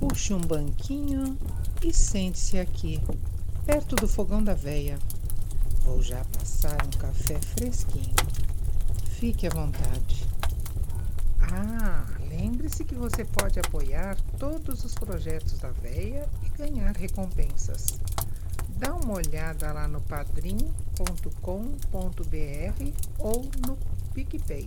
Puxe um banquinho e sente-se aqui, perto do fogão da veia. Vou já passar um café fresquinho. Fique à vontade. Ah, lembre-se que você pode apoiar todos os projetos da veia e ganhar recompensas. Dá uma olhada lá no padrim.com.br ou no PicPay.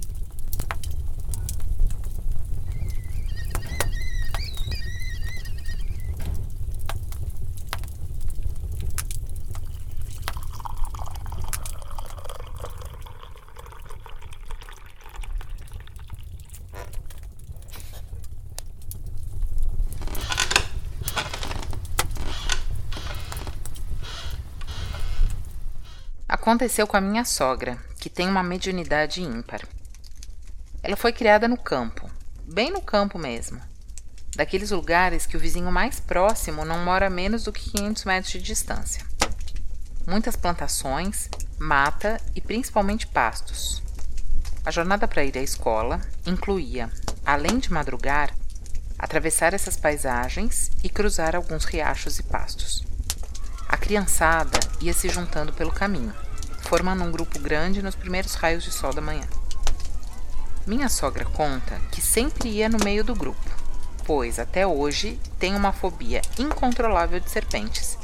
Aconteceu com a minha sogra, que tem uma mediunidade ímpar. Ela foi criada no campo, bem no campo mesmo. Daqueles lugares que o vizinho mais próximo não mora a menos do que 500 metros de distância. Muitas plantações, mata e principalmente pastos. A jornada para ir à escola incluía, além de madrugar, atravessar essas paisagens e cruzar alguns riachos e pastos. A criançada ia se juntando pelo caminho formando um grupo grande nos primeiros raios de sol da manhã. Minha sogra conta que sempre ia no meio do grupo, pois até hoje tem uma fobia incontrolável de serpentes.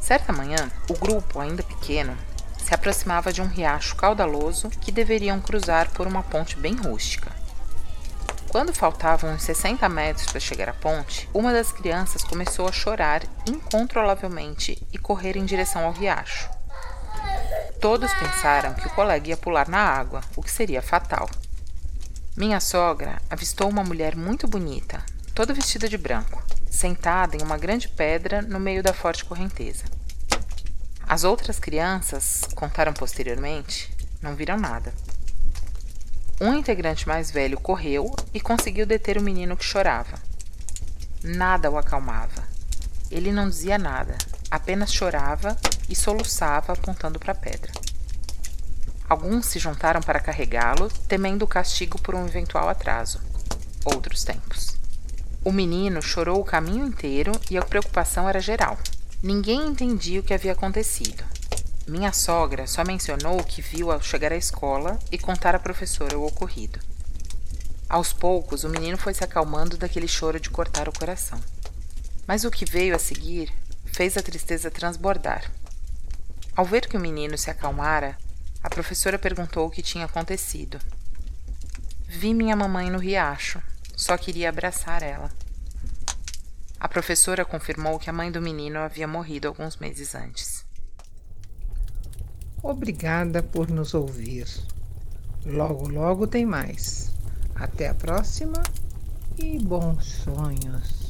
Certa manhã, o grupo, ainda pequeno, se aproximava de um riacho caudaloso que deveriam cruzar por uma ponte bem rústica. Quando faltavam uns 60 metros para chegar à ponte, uma das crianças começou a chorar incontrolavelmente e correr em direção ao riacho. Todos pensaram que o colega ia pular na água, o que seria fatal. Minha sogra avistou uma mulher muito bonita, toda vestida de branco, sentada em uma grande pedra no meio da forte correnteza. As outras crianças, contaram posteriormente, não viram nada. Um integrante mais velho correu e conseguiu deter o menino que chorava. Nada o acalmava. Ele não dizia nada, apenas chorava e soluçava apontando para a pedra. Alguns se juntaram para carregá-lo, temendo o castigo por um eventual atraso. Outros tempos. O menino chorou o caminho inteiro e a preocupação era geral. Ninguém entendia o que havia acontecido. Minha sogra só mencionou o que viu ao chegar à escola e contar à professora o ocorrido. Aos poucos, o menino foi se acalmando daquele choro de cortar o coração. Mas o que veio a seguir fez a tristeza transbordar. Ao ver que o menino se acalmara, a professora perguntou o que tinha acontecido. Vi minha mamãe no riacho, só queria abraçar ela. A professora confirmou que a mãe do menino havia morrido alguns meses antes. Obrigada por nos ouvir. Logo, logo tem mais. Até a próxima e bons sonhos.